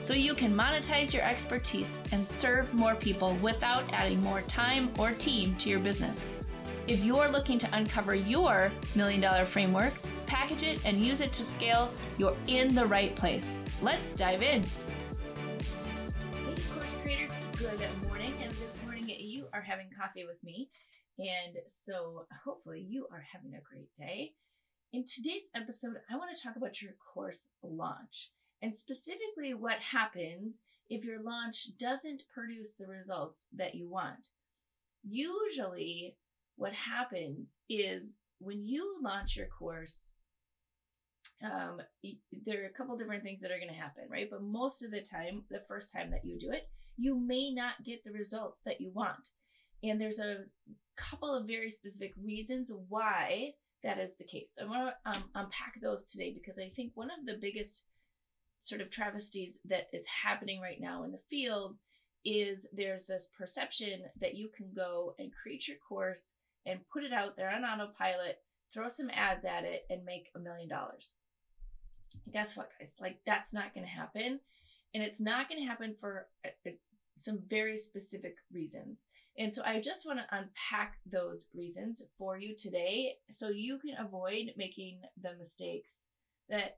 So you can monetize your expertise and serve more people without adding more time or team to your business. If you're looking to uncover your million dollar framework, package it, and use it to scale, you're in the right place. Let's dive in. Hey, course creators, good morning. And this morning you are having coffee with me. And so hopefully you are having a great day. In today's episode, I want to talk about your course launch and specifically what happens if your launch doesn't produce the results that you want. Usually, what happens is when you launch your course, um, there are a couple different things that are going to happen, right? But most of the time, the first time that you do it, you may not get the results that you want. And there's a couple of very specific reasons why that is the case. So I want to um, unpack those today because I think one of the biggest sort of travesties that is happening right now in the field is there's this perception that you can go and create your course and put it out there on autopilot, throw some ads at it, and make a million dollars. Guess what, guys? Like, that's not going to happen. And it's not going to happen for a, a, some very specific reasons. And so I just want to unpack those reasons for you today so you can avoid making the mistakes that uh,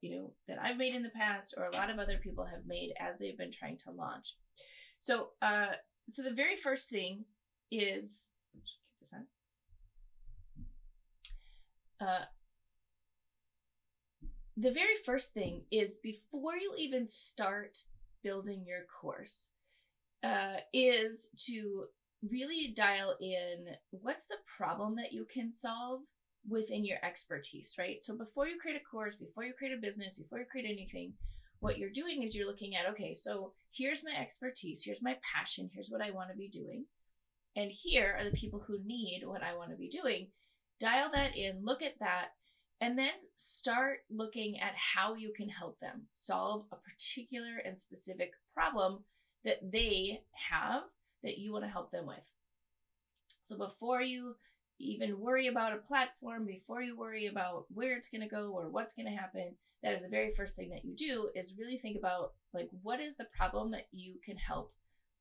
you know that I've made in the past or a lot of other people have made as they've been trying to launch. So, uh, so the very first thing is this on. Uh, the very first thing is before you even start building your course, uh, is to really dial in what's the problem that you can solve within your expertise, right? So before you create a course, before you create a business, before you create anything, what you're doing is you're looking at, okay, so here's my expertise, here's my passion, here's what I want to be doing. And here are the people who need what I want to be doing. Dial that in, look at that, and then start looking at how you can help them solve a particular and specific problem that they have that you want to help them with. So before you even worry about a platform before you worry about where it's going to go or what's going to happen. That is the very first thing that you do is really think about like what is the problem that you can help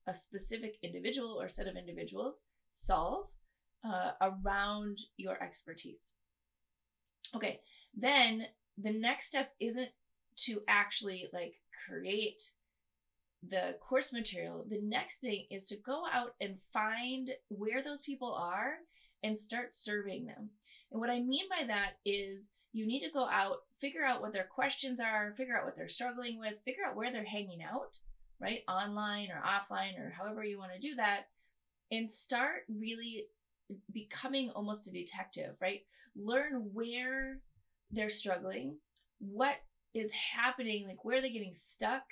a specific individual or set of individuals solve uh, around your expertise. Okay then the next step isn't to actually like create the course material. The next thing is to go out and find where those people are and start serving them. And what I mean by that is you need to go out, figure out what their questions are, figure out what they're struggling with, figure out where they're hanging out, right? Online or offline or however you want to do that, and start really becoming almost a detective, right? Learn where they're struggling, what is happening, like where are they getting stuck?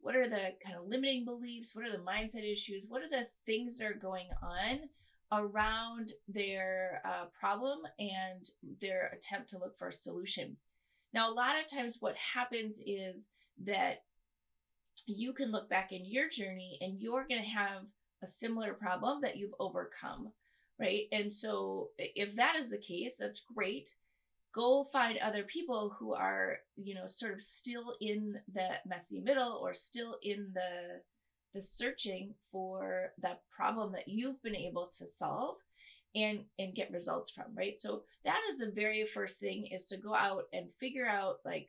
What are the kind of limiting beliefs? What are the mindset issues? What are the things that are going on around their uh, problem and their attempt to look for a solution. Now, a lot of times, what happens is that you can look back in your journey and you're going to have a similar problem that you've overcome, right? And so, if that is the case, that's great. Go find other people who are, you know, sort of still in the messy middle or still in the the searching for that problem that you've been able to solve and and get results from right? So that is the very first thing is to go out and figure out like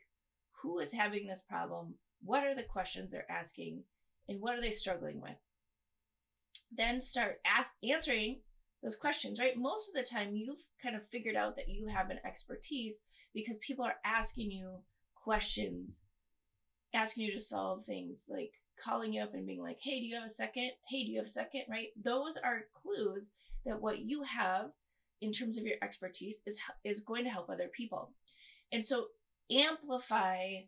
who is having this problem? What are the questions they're asking? And what are they struggling with? Then start ask, answering those questions right? Most of the time you've kind of figured out that you have an expertise because people are asking you questions asking you to solve things like calling you up and being like, hey, do you have a second? Hey, do you have a second? Right? Those are clues that what you have in terms of your expertise is, is going to help other people. And so amplify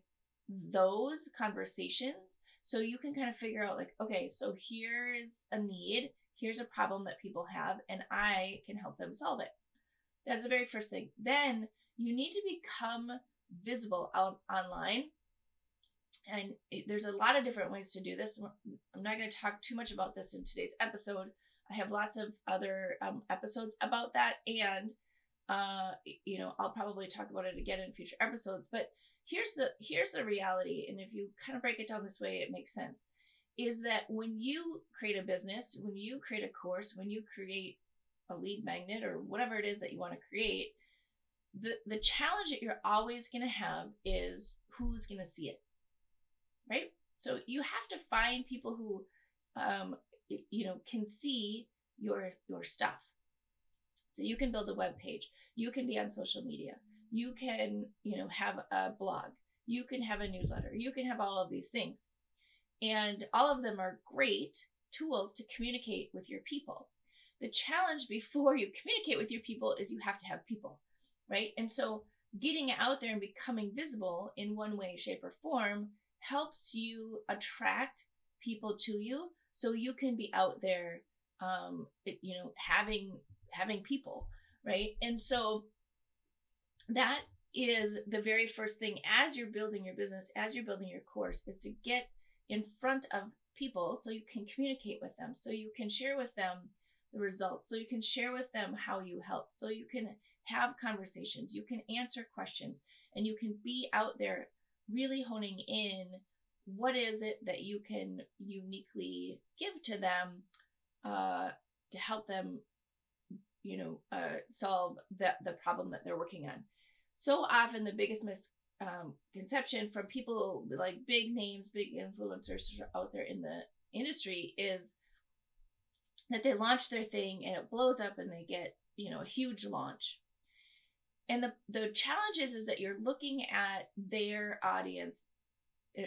those conversations So you can kind of figure out, like, okay, so here's a need, here's a problem that people have, and I can help them solve it. That's the very first thing. Then you need to become visible out online. And there's a lot of different ways to do this. I'm not going to talk too much about this in today's episode. I have lots of other um, episodes about that, and uh, you know, I'll probably talk about it again in future episodes. But here's the here's the reality, and if you kind of break it down this way, it makes sense. Is that when you create a business, when you create a course, when you create a lead magnet or whatever it is that you want to create, the the challenge that you're always going to have is who's going to see it, right? So you have to find people who, um, you know, can see your your stuff. So you can build a web page. You can be on social media. You can, you know, have a blog. You can have a newsletter. You can have all of these things. And all of them are great tools to communicate with your people. The challenge before you communicate with your people is you have to have people, right? And so getting out there and becoming visible in one way, shape, or form helps you attract people to you so you can be out there um you know having having people right? And so that is the very first thing as you're building your business as you're building your course is to get in front of people so you can communicate with them so you can share with them the results so you can share with them how you help so you can have conversations you can answer questions and you can be out there really honing in what is it that you can uniquely give to them uh, to help them you know uh, solve the, the problem that they're working on. So often the biggest misconception um, from people like big names big influencers out there in the industry is that they launch their thing and it blows up and they get you know a huge launch and the the challenge is is that you're looking at their audience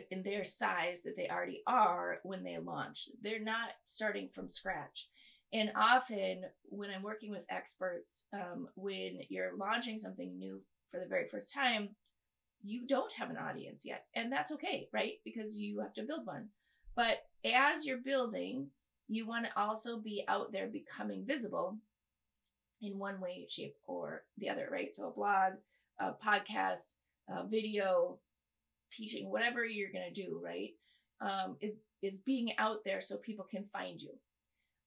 in their size that they already are when they launch. They're not starting from scratch. And often when i'm working with experts um, when you're launching something new for the very first time you don't have an audience yet. And that's okay right? Because you have to build one. But as you're building you want to also be out there becoming visible in one way, shape, or the other, right? So a blog, a podcast, a video, teaching, whatever you're gonna do, right? Um, is is being out there so people can find you.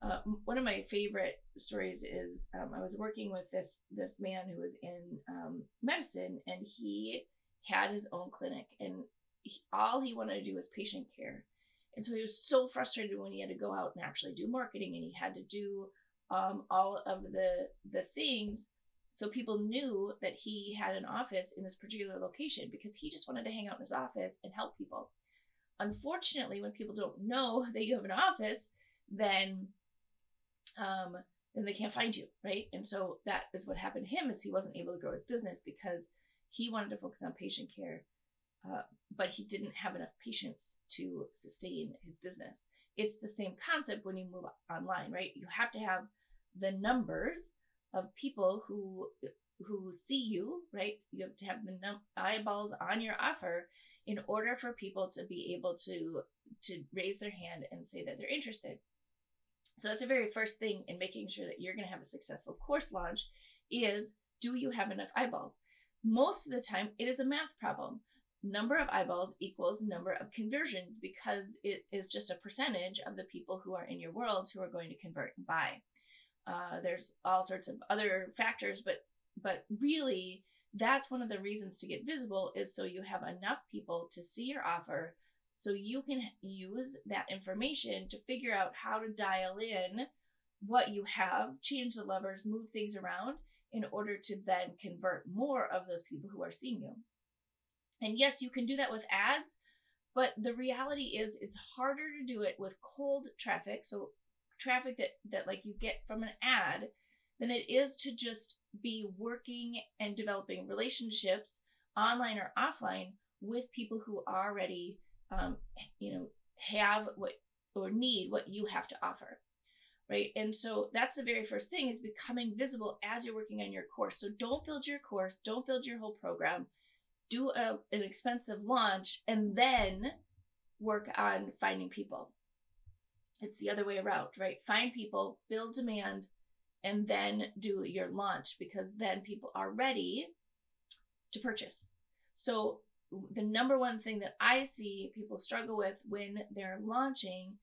Uh, one of my favorite stories is um, I was working with this this man who was in um, medicine, and he had his own clinic, and he, all he wanted to do was patient care. And so he was so frustrated when he had to go out and actually do marketing and he had to do um, all of the the things so people knew that he had an office in this particular location because he just wanted to hang out in his office and help people. Unfortunately, when people don't know that you have an office, then um, then they can't find you, right? And so that is what happened to him is he wasn't able to grow his business because he wanted to focus on patient care uh, but he didn't have enough patients to sustain his business. It's the same concept when you move online, right? You have to have the numbers of people who who see you, right? You have to have the num- eyeballs on your offer in order for people to be able to to raise their hand and say that they're interested. So that's the very first thing in making sure that you're going to have a successful course launch is do you have enough eyeballs? Most of the time it is a math problem number of eyeballs equals number of conversions because it is just a percentage of the people who are in your world who are going to convert and buy. Uh, there's all sorts of other factors, but but really that's one of the reasons to get visible is so you have enough people to see your offer so you can use that information to figure out how to dial in what you have, change the levers, move things around in order to then convert more of those people who are seeing you. And yes, you can do that with ads, but the reality is it's harder to do it with cold traffic, so traffic that that like you get from an ad than it is to just be working and developing relationships online or offline with people who already um, you know have what or need what you have to offer right? And so that's the very first thing is becoming visible as you're working on your course. So don't build your course don't build your whole program do a, an expensive launch and then work on finding people. It's the other way around, right? Find people, build demand, and then do your launch because then people are ready to purchase. So, the number one thing that I see people struggle with when they're launching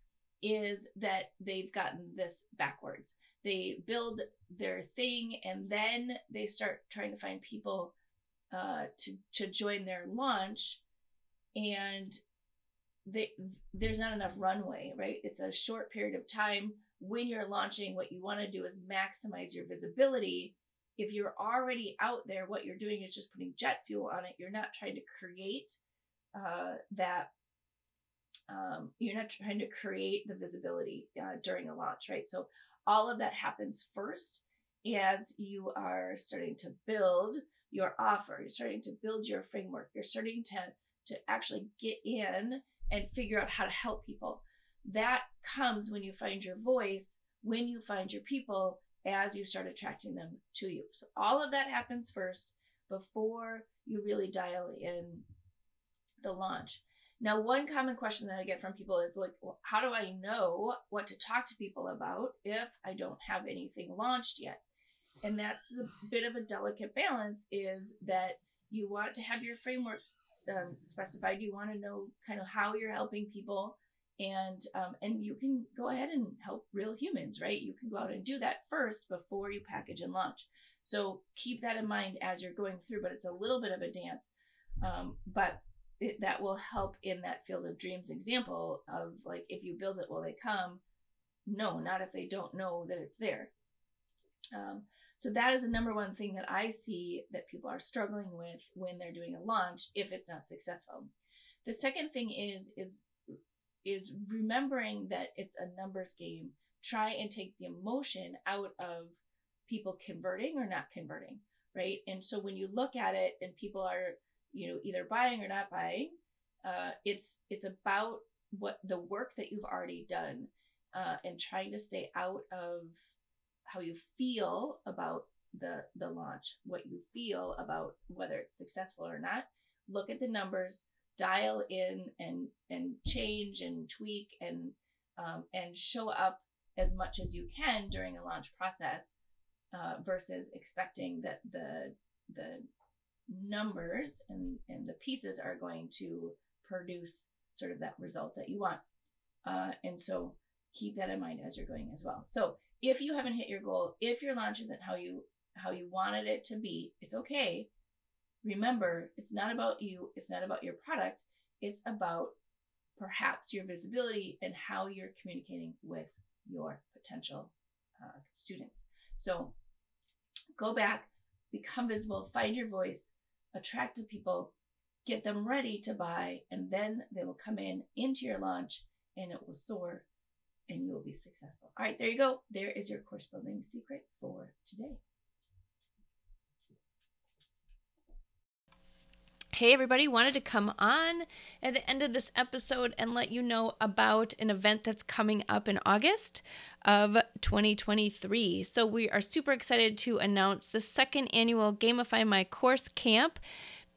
is that they've gotten this backwards. They build their thing and then they start trying to find people uh, to to join their launch, and they, there's not enough runway, right? It's a short period of time. When you're launching, what you want to do is maximize your visibility. If you're already out there, what you're doing is just putting jet fuel on it. You're not trying to create uh, that. Um, you're not trying to create the visibility uh, during a launch, right? So all of that happens first as you are starting to build your offer. You're starting to build your framework. You're starting to to actually get in and figure out how to help people. That comes when you find your voice, when you find your people, as you start attracting them to you. So all of that happens first before you really dial in the launch. Now, one common question that I get from people is like, well, how do I know what to talk to people about if I don't have anything launched yet? And that's a bit of a delicate balance is that you want to have your framework um, specified. You want to know kind of how you're helping people, and um, and you can go ahead and help real humans, right? You can go out and do that first before you package and launch. So keep that in mind as you're going through. But it's a little bit of a dance, um, but it, that will help in that field of dreams example of like if you build it, will they come? No, not if they don't know that it's there. Um, so that is the number one thing that I see that people are struggling with when they're doing a launch if it's not successful. The second thing is is is remembering that it's a numbers game. Try and take the emotion out of people converting or not converting, right? And so when you look at it and people are, you know, either buying or not buying, uh, it's it's about what the work that you've already done uh, and trying to stay out of how you feel about the the launch, what you feel about whether it's successful or not. Look at the numbers, dial in and and change and tweak and um, and show up as much as you can during a launch process uh, versus expecting that the the numbers and and the pieces are going to produce sort of that result that you want. Uh, and so keep that in mind as you're going as well. So if you haven't hit your goal, if your launch isn't how you how you wanted it to be, it's okay. Remember, it's not about you, it's not about your product, it's about perhaps your visibility and how you're communicating with your potential uh, students. So go back, become visible, find your voice, attract people, get them ready to buy, and then they will come in into your launch and it will soar and you will be successful. All right, there you go. There is your course building secret for today. Hey, everybody, wanted to come on at the end of this episode and let you know about an event that's coming up in August of 2023. So, we are super excited to announce the second annual Gamify My Course Camp